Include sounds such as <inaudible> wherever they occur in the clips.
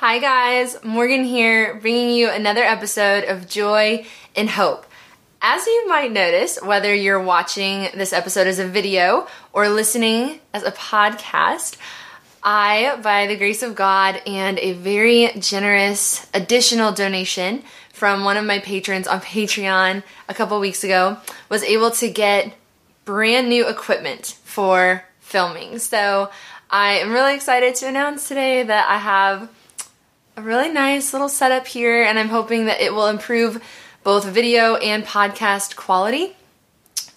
Hi guys, Morgan here, bringing you another episode of Joy in Hope. As you might notice, whether you're watching this episode as a video or listening as a podcast, I, by the grace of God and a very generous additional donation from one of my patrons on Patreon a couple weeks ago, was able to get brand new equipment for filming. So I am really excited to announce today that I have a really nice little setup here, and I'm hoping that it will improve both video and podcast quality.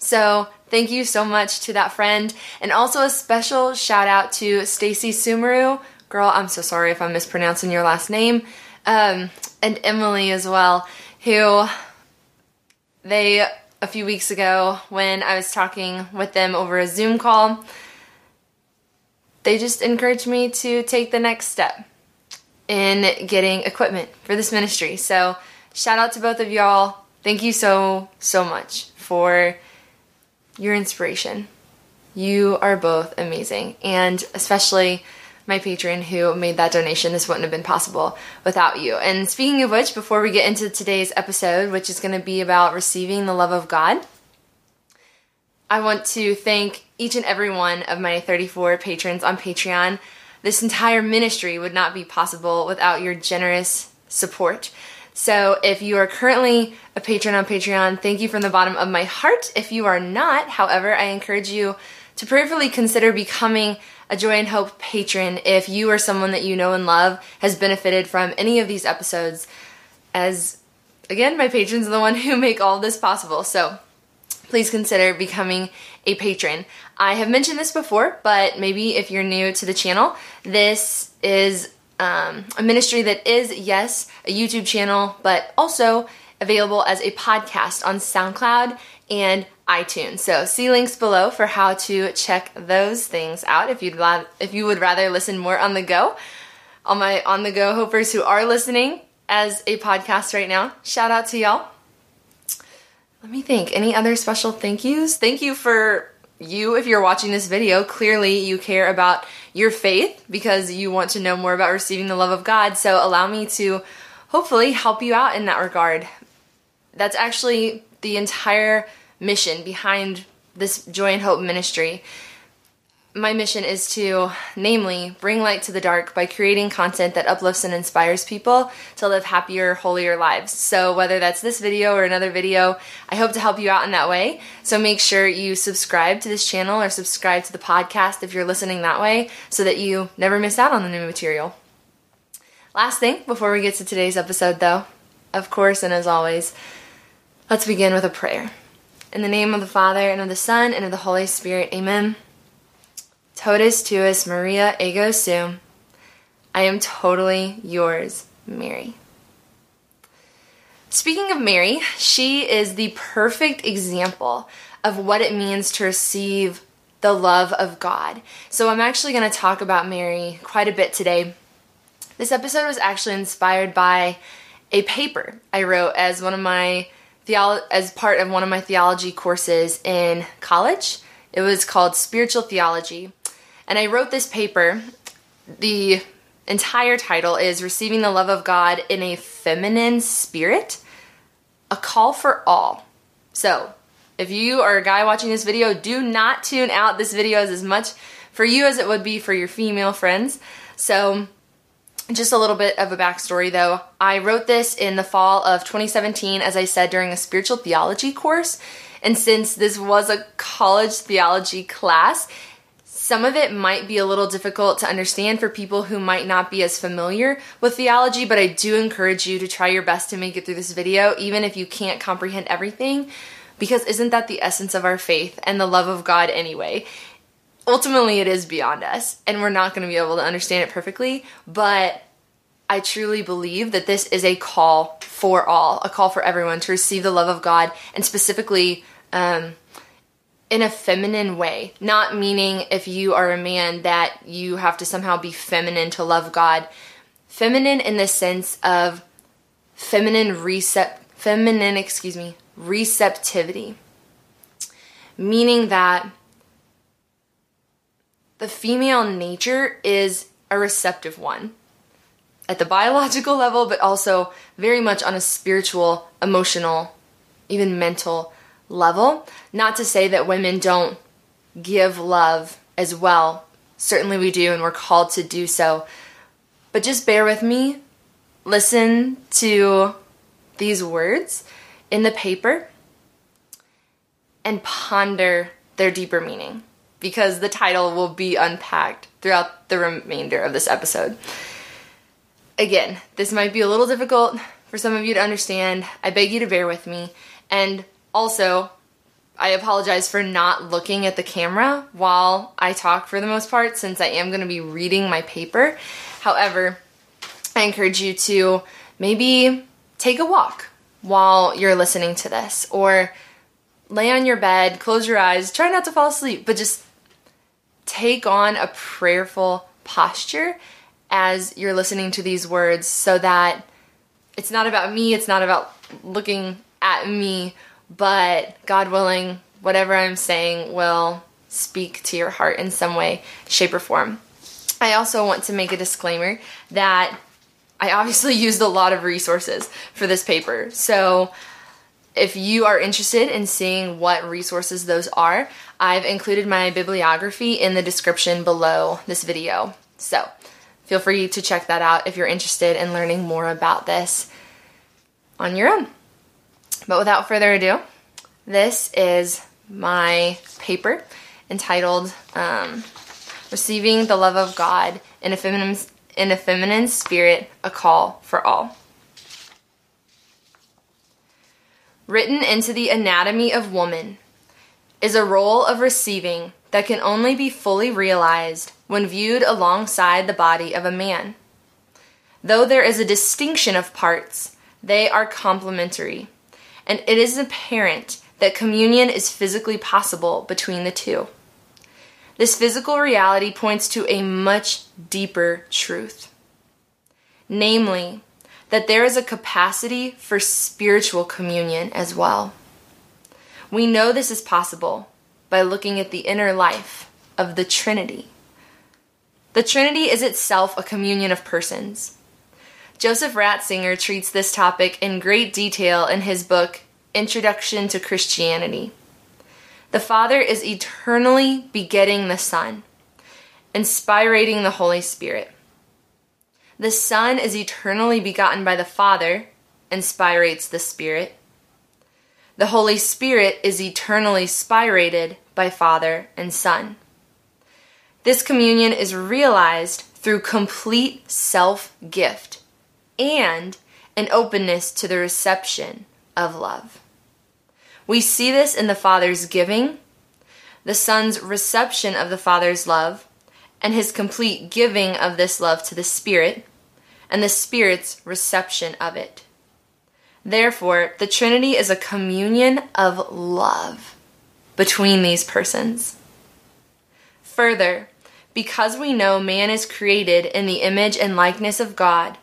So, thank you so much to that friend, and also a special shout out to Stacy Sumaru. Girl, I'm so sorry if I'm mispronouncing your last name, um, and Emily as well, who they a few weeks ago when I was talking with them over a Zoom call, they just encouraged me to take the next step in getting equipment for this ministry. So, shout out to both of y'all. Thank you so, so much for your inspiration. You are both amazing, and especially my patron who made that donation. This wouldn't have been possible without you. And speaking of which, before we get into today's episode, which is going to be about receiving the love of God, I want to thank each and every one of my 34 patrons on Patreon this entire ministry would not be possible without your generous support. So, if you are currently a patron on Patreon, thank you from the bottom of my heart. If you are not, however, I encourage you to prayerfully consider becoming a Joy in Hope patron if you or someone that you know and love has benefited from any of these episodes. As again, my patrons are the one who make all this possible. So, please consider becoming a patron. I have mentioned this before, but maybe if you're new to the channel, this is um, a ministry that is, yes, a YouTube channel, but also available as a podcast on SoundCloud and iTunes. So see links below for how to check those things out if you'd if you would rather listen more on the go. All my on the go hopers who are listening as a podcast right now, shout out to y'all. Let me think. Any other special thank yous? Thank you for you, if you're watching this video. Clearly, you care about your faith because you want to know more about receiving the love of God. So, allow me to hopefully help you out in that regard. That's actually the entire mission behind this Joy in Hope ministry my mission is to, namely, bring light to the dark by creating content that uplifts and inspires people to live happier, holier lives. So, whether that's this video or another video, I hope to help you out in that way. So, make sure you subscribe to this channel or subscribe to the podcast if you're listening that way so that you never miss out on the new material. Last thing before we get to today's episode, though, of course, and as always, let's begin with a prayer. In the name of the Father, and of the Son, and of the Holy Spirit, amen. Totus tuus Maria ego sum. I am totally yours, Mary. Speaking of Mary, she is the perfect example of what it means to receive the love of God. So I'm actually going to talk about Mary quite a bit today. This episode was actually inspired by a paper I wrote as one of my theolo- as part of one of my theology courses in college. It was called Spiritual Theology. And I wrote this paper. The entire title is Receiving the Love of God in a Feminine Spirit A Call for All. So, if you are a guy watching this video, do not tune out. This video is as much for you as it would be for your female friends. So, just a little bit of a backstory though. I wrote this in the fall of 2017, as I said, during a spiritual theology course. And since this was a college theology class, some of it might be a little difficult to understand for people who might not be as familiar with theology, but I do encourage you to try your best to make it through this video, even if you can't comprehend everything, Because isn't that the essence of our faith and the love of God anyway? Ultimately, it is beyond us, and we're not going to be able to understand it perfectly, but I truly believe that this is a call for all, a call for everyone to receive the love of God, and specifically um, in a feminine way. Not meaning if you are a man that you have to somehow be feminine to love God. Feminine in the sense of feminine recept feminine, excuse me, receptivity. Meaning that the female nature is a receptive one at the biological <laughs> level, but also very much on a spiritual, emotional, even mental level. Not to say that women don't give love as well. Certainly we do, and we're called to do so. But just bear with me. Listen to these words in the paper and ponder their deeper meaning because the title will be unpacked throughout the remainder of this episode. Again, this might be a little difficult for some of you to understand. I beg you to bear with me. And also, I apologize for not looking at the camera while I talk for the most part, since I am going to be reading my paper. However, I encourage you to maybe take a walk while you're listening to this, or lay on your bed, close your eyes, try not to fall asleep, but just take on a prayerful posture as you're listening to these words so that it's not about me, it's not about looking at me, but God willing, whatever I'm saying will speak to your heart in some way, shape, or form. I also want to make a disclaimer that I obviously <laughs> used a lot of resources for this paper. So if you are interested in seeing what resources those are, I've included my bibliography in the description below this video. So feel free to check that out if you're interested in learning more about this on your own. But without further ado, this is my paper entitled um, Receiving the Love of God in a, Feminine, in a Feminine Spirit A Call for All. Written into the anatomy of woman is a role of receiving that can only be fully realized when viewed alongside the body of a man. Though there is a distinction of parts, they are complementary, and it is apparent that communion is physically possible between the two. This physical reality points to a much deeper truth. Namely, that there is a capacity for spiritual communion as well. We know this is possible by looking at the inner life of the Trinity. The Trinity is itself a communion of persons. Joseph Ratzinger treats this topic in great detail in his book, Introduction to Christianity. The Father is eternally begetting the Son, inspirating the Holy Spirit. The Son is eternally begotten by the Father, inspirates the Spirit. The Holy Spirit is eternally spirated by Father and Son. This communion is realized through complete self gift and an openness to the reception of love. We see this in the Father's giving, the Son's reception of the Father's love, and his complete giving of this love to the Spirit, and the Spirit's reception of it. Therefore, the Trinity is a communion of love between these persons. Further, because we know man is created in the image and likeness of God,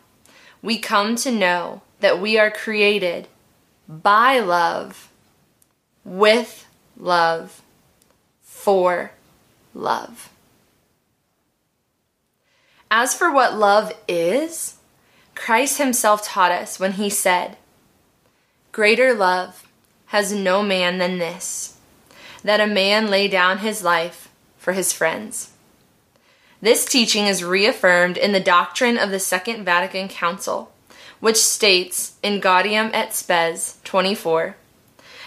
we come to know that we are created by love, with love, for love. As for what love is, Christ Himself taught us when He said, Greater love has no man than this, that a man lay down his life for his friends. This teaching is reaffirmed in the doctrine of the Second Vatican Council, which states in Gaudium et Spes 24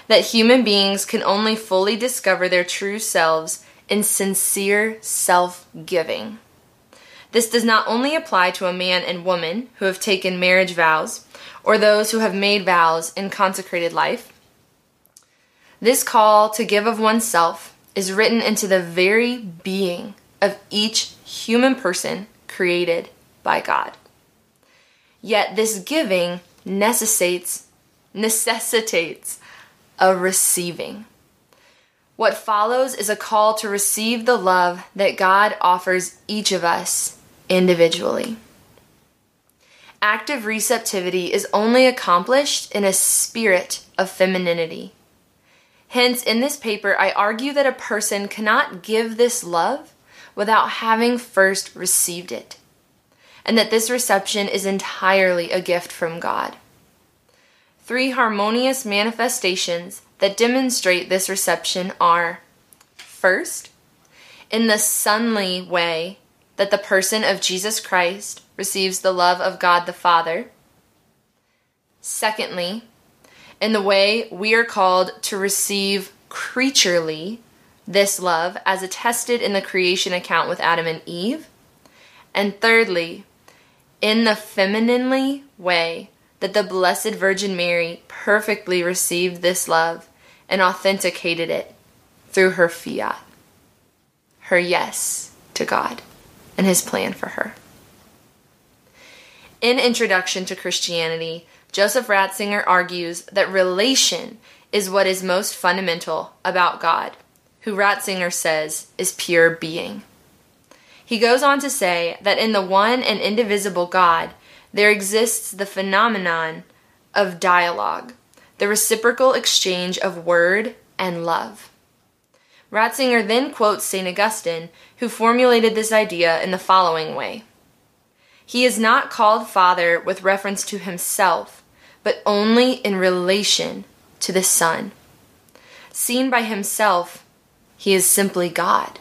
that human beings can only fully discover their true selves in sincere self giving. This does not only apply to a man and woman who have taken marriage vows or those who have made vows in consecrated life. This call to give of oneself is written into the very being of each human person created by God. Yet this giving necessitates necessitates a receiving. What follows is a call to receive the love that God offers each of us individually. Active receptivity is only accomplished in a spirit of femininity. Hence, in this paper, I argue that a person cannot give this love without having first received it, and that this reception is entirely a gift from God. Three harmonious manifestations that demonstrate this reception are first, in the sonly way that the person of Jesus Christ receives the love of God the Father. Secondly, in the way we are called to receive creaturely this love as attested in the creation account with Adam and Eve. And thirdly, in the femininely way that the Blessed Virgin Mary perfectly received this love and authenticated it through her fiat, her yes to God and his plan for her. In Introduction to Christianity, Joseph Ratzinger argues that relation is what is most fundamental about God, who Ratzinger says is pure being. He goes on to say that in the one and indivisible God, there exists the phenomenon of dialogue, the reciprocal exchange of word and love. Ratzinger then quotes St. Augustine, who formulated this idea in the following way He is not called Father with reference to himself, but only in relation to the Son. Seen by himself, he is simply God.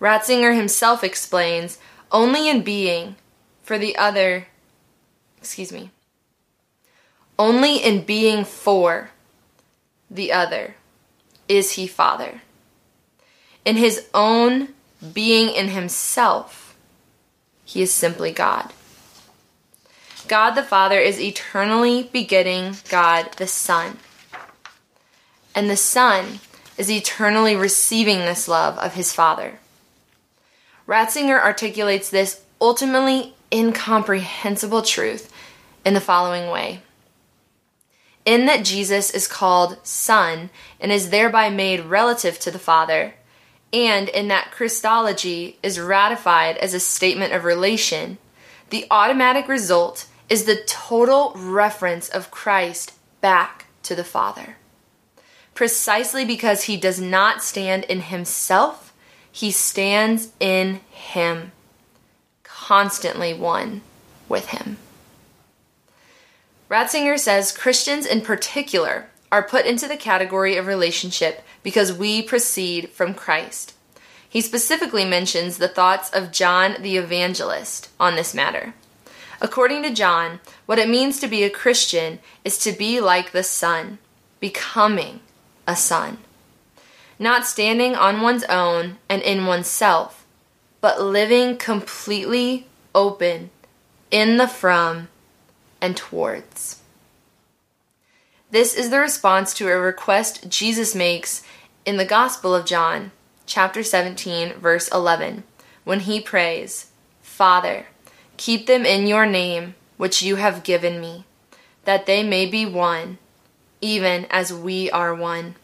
Ratzinger himself explains only in being, for the other, excuse me, only in being for the other is he Father. In his own being in himself, he is simply God. God the Father is eternally begetting God the Son. And the Son is eternally receiving this love of his Father. Ratzinger articulates this ultimately incomprehensible truth in the following way in that Jesus is called Son and is thereby made relative to the Father, and in that Christology is ratified as a statement of relation, the automatic result is the total reference of Christ back to the Father. Precisely because he does not stand in himself, he stands in him, constantly one with him. Ratzinger says Christians in particular are put into the category of relationship because we proceed from Christ. He specifically mentions the thoughts of John the Evangelist on this matter. According to John, what it means to be a Christian is to be like the Son, becoming a son. Not standing on one's own and in oneself, but living completely open in the from and towards. This is the response to a request Jesus makes in the Gospel of John, chapter 17, verse 11, when he prays, Father, keep them in your name which you have given me, that they may be one, even as we are one.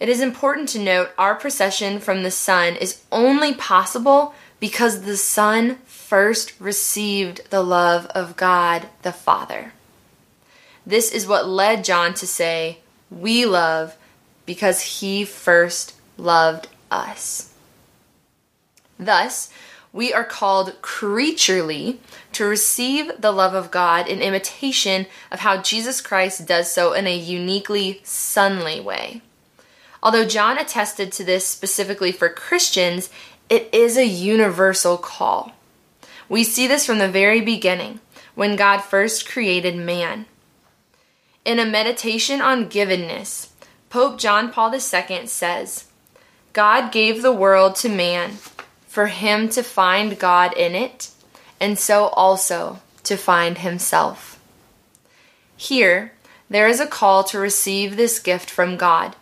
It is important to note our procession from the Son is only possible because the Son first received the love of God the Father. This is what led John to say, We love because he first loved us. Thus, we are called creaturely to receive the love of God in imitation of how Jesus Christ does so in a uniquely sonly way. Although John attested to this specifically for Christians, it is a universal call. We see this from the very beginning, when God first created man. In a meditation on givenness, Pope John Paul II says, God gave the world to man for him to find God in it, and so also to find himself. Here, there is a call to receive this gift from God.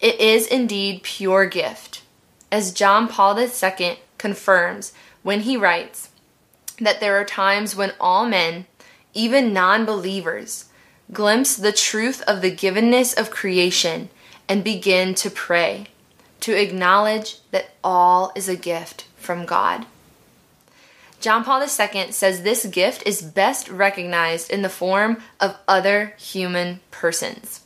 It is indeed pure gift, as John Paul II confirms when he writes that there are times when all men, even non believers, glimpse the truth of the givenness of creation and begin to pray, to acknowledge that all is a gift from God. John Paul II says this gift is best recognized in the form of other human persons.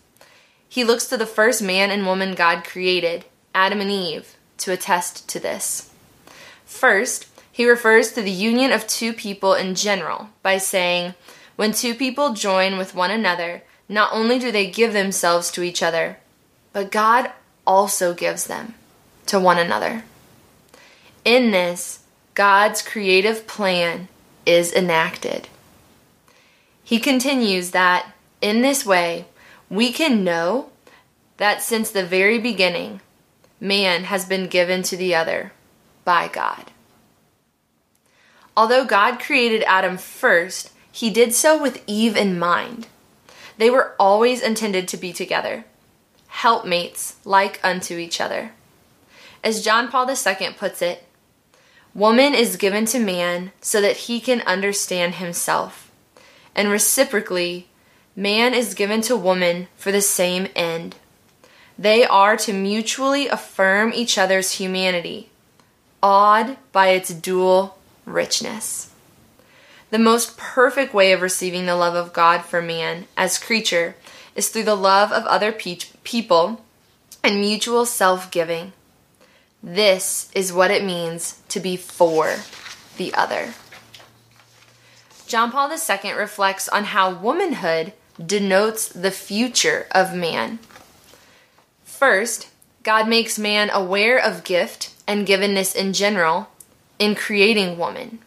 He looks to the first man and woman God created, Adam and Eve, to attest to this. First, he refers to the union of two people in general by saying, When two people join with one another, not only do they give themselves to each other, but God also gives them to one another. In this, God's creative plan is enacted. He continues that in this way, we can know that since the very beginning, man has been given to the other by God. Although God created Adam first, he did so with Eve in mind. They were always intended to be together, helpmates like unto each other. As John Paul II puts it, Woman is given to man so that he can understand himself. And reciprocally, man is given to woman for the same end. They are to mutually affirm each other's humanity, awed by its dual richness. The most perfect way of receiving the love of God for man as creature is through the love of other pe- people and mutual self giving. This is what it means to be for the other. John Paul II reflects on how womanhood denotes the future of man. First, God makes man aware of gift and givenness in general in creating woman.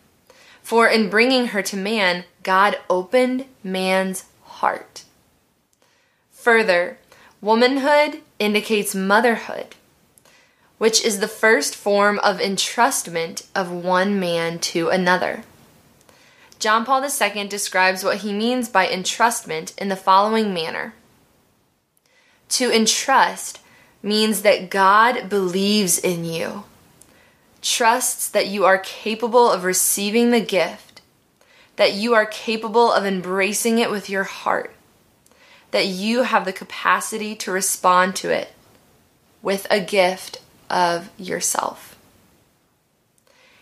For in bringing her to man, God opened man's heart. Further, womanhood indicates motherhood which is the first form of entrustment of one man to another. John Paul II describes what he means by entrustment in the following manner To entrust means that God believes in you, trusts that you are capable of receiving the gift, that you are capable of embracing it with your heart, that you have the capacity to respond to it with a gift of yourself.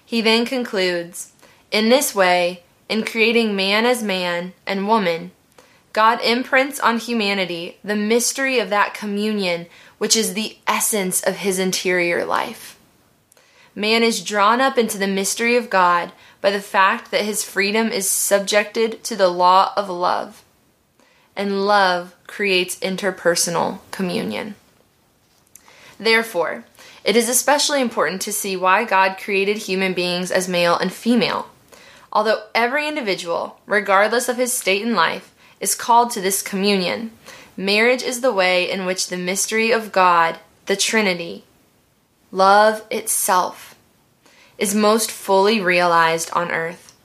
He then concludes In this way, in creating man as man and woman, God imprints on humanity the mystery of that communion which is the essence of his interior life. Man is drawn up into the mystery of God by the fact that his freedom is subjected to the law of love, and love creates interpersonal communion. Therefore, it is especially important to see why God created human beings as male and female. Although every individual, regardless of his state in life, is called to this communion, marriage is the way in which the mystery of God, the Trinity, love itself, is most fully realized on earth.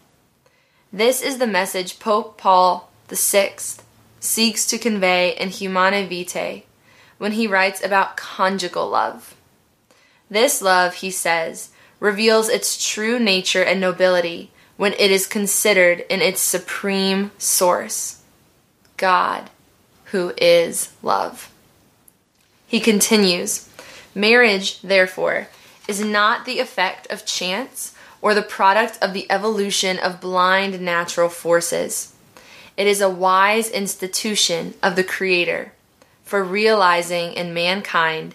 This is the message Pope Paul VI seeks to convey in Humanae Vitae when he writes about conjugal love. This love, he says, reveals its true nature and nobility when it is considered in its supreme source God, who is love. He continues Marriage, therefore, is not the effect of chance or the product of the evolution of blind natural forces. It is a wise institution of the Creator for realizing in mankind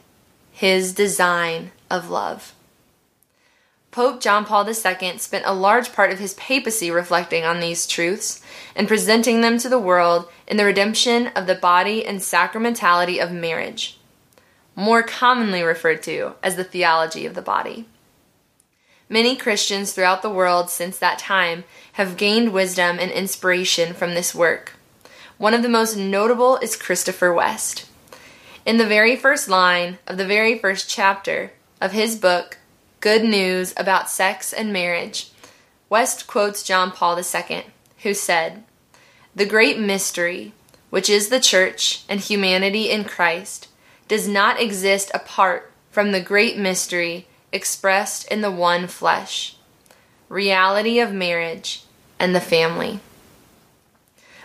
his design of love. Pope John Paul II spent a large part of his papacy reflecting on these truths and presenting them to the world in the redemption of the body and sacramentality of marriage, more commonly referred to as the theology of the body. Many Christians throughout the world since that time have gained wisdom and inspiration from this work. One of the most notable is Christopher West. In the very first line of the very first chapter, of his book, Good News About Sex and Marriage, West quotes John Paul II, who said, The great mystery, which is the church and humanity in Christ, does not exist apart from the great mystery expressed in the one flesh reality of marriage and the family.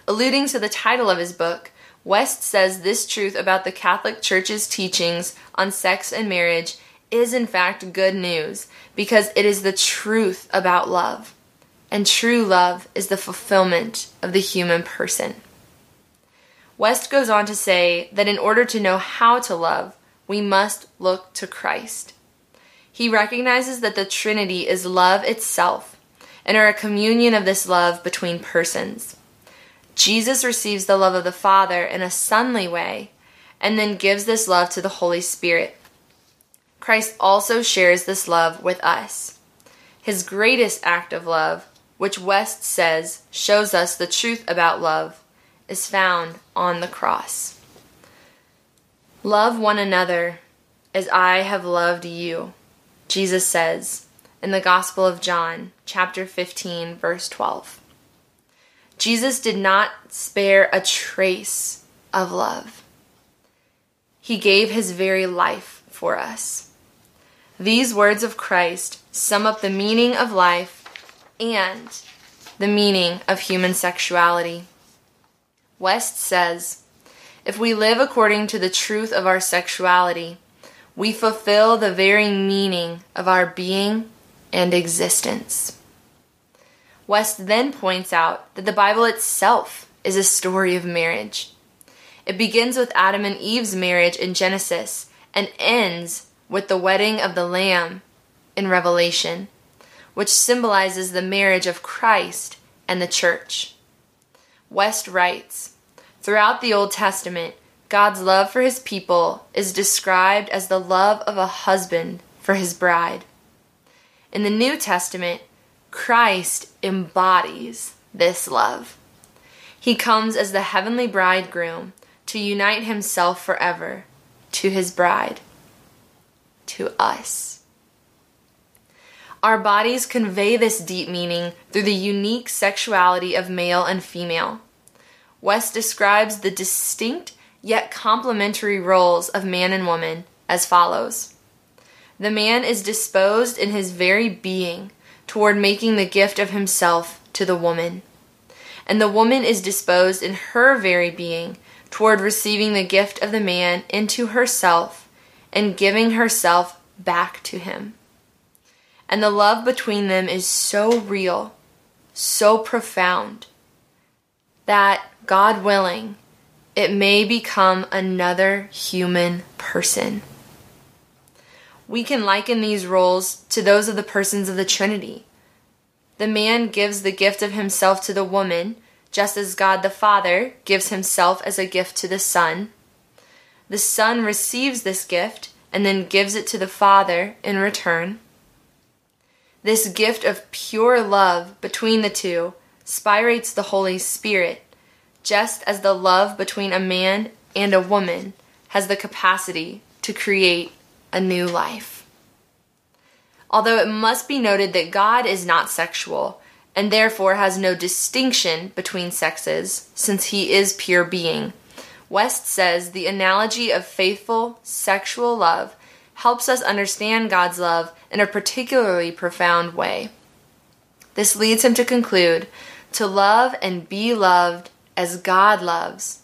Alluding to the title of his book, West says this truth about the Catholic Church's teachings on sex and marriage is in fact good news because it is the truth about love. And true love is the fulfillment of the human person. West goes on to say that in order to know how to love, we must look to Christ. He recognizes that the Trinity is love itself and are a communion of this love between persons. Jesus receives the love of the Father in a sonly way and then gives this love to the Holy Spirit. Christ also shares this love with us. His greatest act of love, which West says shows us the truth about love, is found on the cross. Love one another as I have loved you. Jesus says in the Gospel of John, chapter 15, verse 12. Jesus did not spare a trace of love. He gave his very life for us. These words of Christ sum up the meaning of life and the meaning of human sexuality. West says, if we live according to the truth of our sexuality, we fulfill the very meaning of our being and existence. West then points out that the Bible itself is a story of marriage. It begins with Adam and Eve's marriage in Genesis and ends with the wedding of the Lamb in Revelation, which symbolizes the marriage of Christ and the church. West writes Throughout the Old Testament, God's love for his people is described as the love of a husband for his bride. In the New Testament, Christ embodies this love. He comes as the heavenly bridegroom to unite himself forever to his bride, to us. Our bodies convey this deep meaning through the unique sexuality of male and female. West describes the distinct yet complementary roles of man and woman as follows The man is disposed in his very being toward making the gift of himself to the woman, and the woman is disposed in her very being toward receiving the gift of the man into herself and giving herself back to him. And the love between them is so real, so profound, that, God willing, it may become another human person. We can liken these roles to those of the persons of the Trinity. The man gives the gift of himself to the woman, just as God the Father gives himself as a gift to the Son. The Son receives this gift and then gives it to the Father in return. This gift of pure love between the two spirates the Holy Spirit just as the love between a man and a woman has the capacity to create a new life. Although it must be noted that God is not sexual and therefore has no distinction between sexes since he is pure being, West says the analogy of faithful sexual love helps us understand God's love in a particularly profound way. This leads him to conclude to love and be loved as God loves.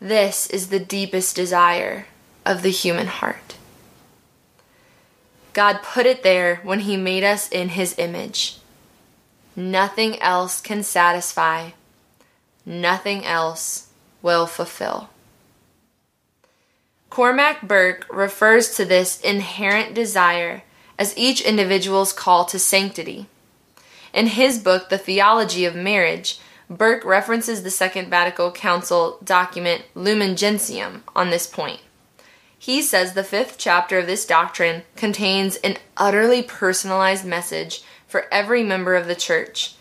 This is the deepest desire of the human heart. God put it there when He made us in His image. Nothing else can satisfy, nothing else will fulfill. Cormac Burke refers to this inherent desire as each individual's call to sanctity. In his book, The Theology of Marriage, Burke references the Second Vatican Council document Lumen Gentium on this point. He says the fifth chapter of this doctrine contains an utterly personalized message for every member of the church,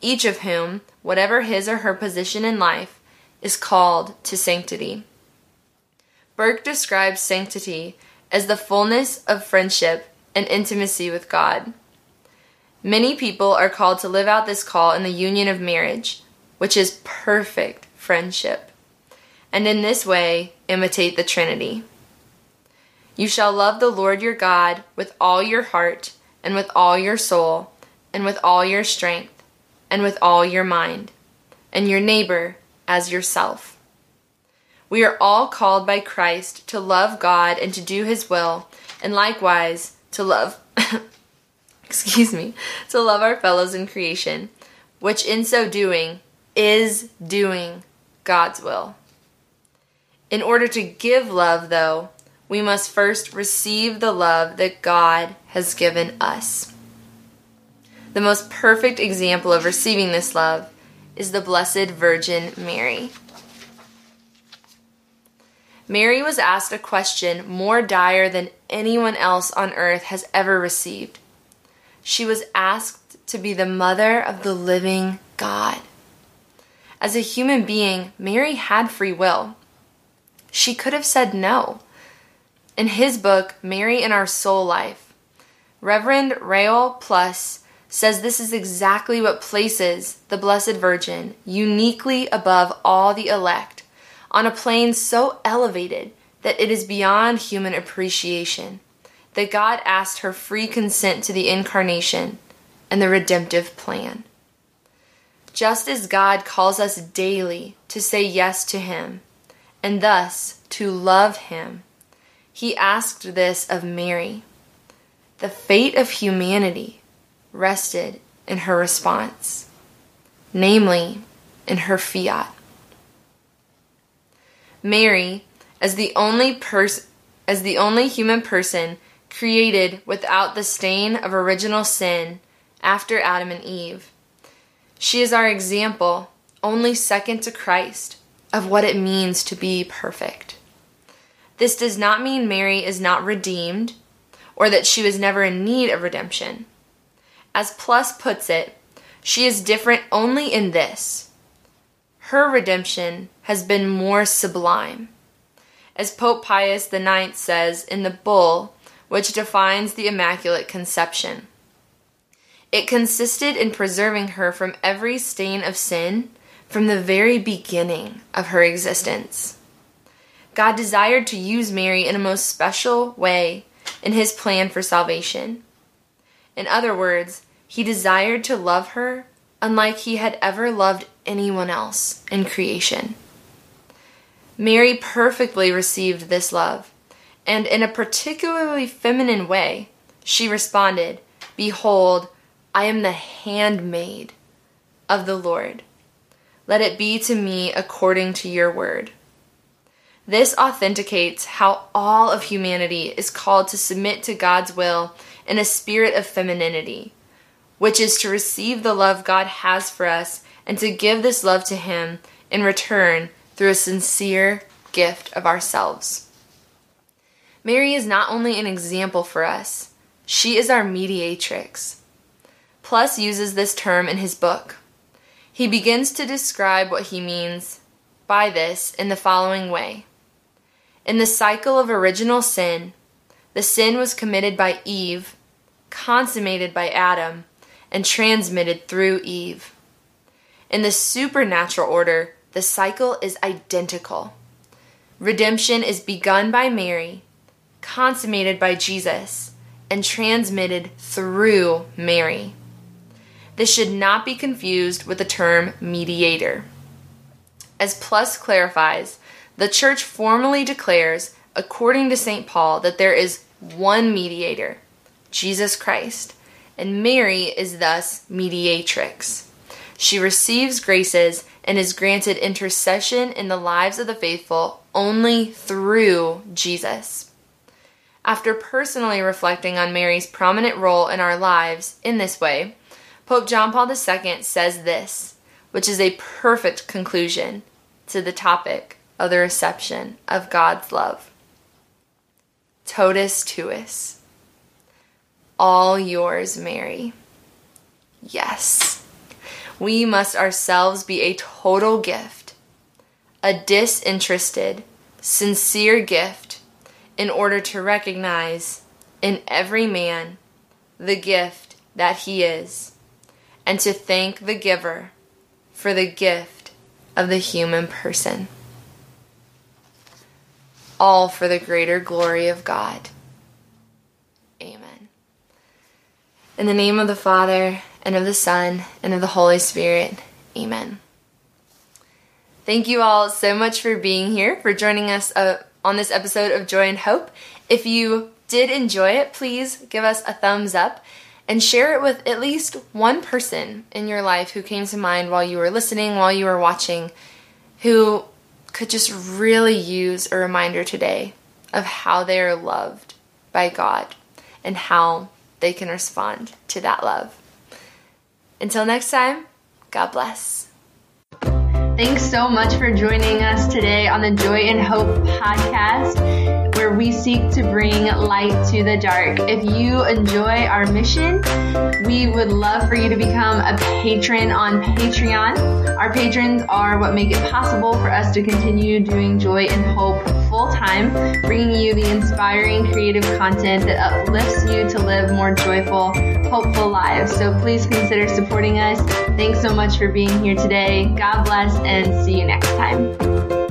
each of whom, whatever his or her position in life, is called to sanctity. Burke describes sanctity as the fullness of friendship and intimacy with God. Many people are called to live out this call in the union of marriage which is perfect friendship. and in this way imitate the Trinity. You shall love the Lord your God with all your heart, and with all your soul, and with all your strength, and with all your mind, and your neighbor as yourself. We are all called by Christ to love God and to do his will, and likewise to love <laughs> excuse me, to love our fellows in creation, which in so doing is doing God's will. In order to give love, though, we must first receive the love that God has given us. The most perfect example of receiving this love is the Blessed Virgin Mary. Mary was asked a question more dire than anyone else on earth has ever received. She was asked to be the mother of the living God. As a human being, Mary had free will. She could have said no. In his book, Mary in Our Soul Life, Reverend Raoul Plus says this is exactly what places the Blessed Virgin uniquely above all the elect on a plane so elevated that it is beyond human appreciation. That God asked her free consent to the incarnation and the redemptive plan. Just as God calls us daily to say yes to Him and thus to love Him he asked this of Mary. The fate of humanity rested in her response, namely, in her fiat. Mary, as the only person as the only human person created without the stain of original sin after Adam and Eve. She is our example, only second to Christ, of what it means to be perfect. This does not mean Mary is not redeemed or that she was never in need of redemption. As Plus puts it, she is different only in this her redemption has been more sublime. As Pope Pius IX says in the bull which defines the Immaculate Conception, it consisted in preserving her from every stain of sin from the very beginning of her existence. God desired to use Mary in a most special way in his plan for salvation. In other words, he desired to love her unlike he had ever loved anyone else in creation. Mary perfectly received this love, and in a particularly feminine way, she responded, Behold, I am the handmaid of the Lord. Let it be to me according to your word. This authenticates how all of humanity is called to submit to God's will in a spirit of femininity, which is to receive the love God has for us and to give this love to Him in return through a sincere gift of ourselves. Mary is not only an example for us, she is our mediatrix. Plus uses this term in his book. He begins to describe what he means by this in the following way. In the cycle of original sin, the sin was committed by Eve, consummated by Adam, and transmitted through Eve. In the supernatural order, the cycle is identical. Redemption is begun by Mary, consummated by Jesus, and transmitted through Mary. This should not be confused with the term mediator. As Plus clarifies, the church formally declares, according to St. Paul, that there is one mediator, Jesus Christ, and Mary is thus mediatrix. She receives graces and is granted intercession in the lives of the faithful only through Jesus. After personally reflecting on Mary's prominent role in our lives in this way, Pope John Paul II says this, which is a perfect conclusion to the topic of the reception of God's love. Totus tuus. All yours, Mary. Yes, we must ourselves be a total gift, a disinterested, sincere gift, in order to recognize in every man the gift that he is, and to thank the giver for the gift of the human person. all for the greater glory of God. Amen. In the name of the Father, and of the Son, and of the Holy Spirit. Amen. Thank you all so much for being here, for joining us uh, on this episode of Joy in Hope. If you did enjoy it, please give us a thumbs up and share it with at least one person in your life who came to mind while you were listening, while you were watching, who could just really use a reminder today of how they are loved by God and how they can respond to that love. Until next time, God bless. Thanks so much for joining us today on the Joy in Hope podcast we seek to bring light to the dark. If you enjoy our mission, we would love for you to become a patron on Patreon. Our patrons are what make it possible for us to continue doing Joy in Hope full time, bringing you the inspiring creative content that uplifts you to live more joyful, hopeful lives. So please consider supporting us. Thanks so much for being here today. God bless and see you next time.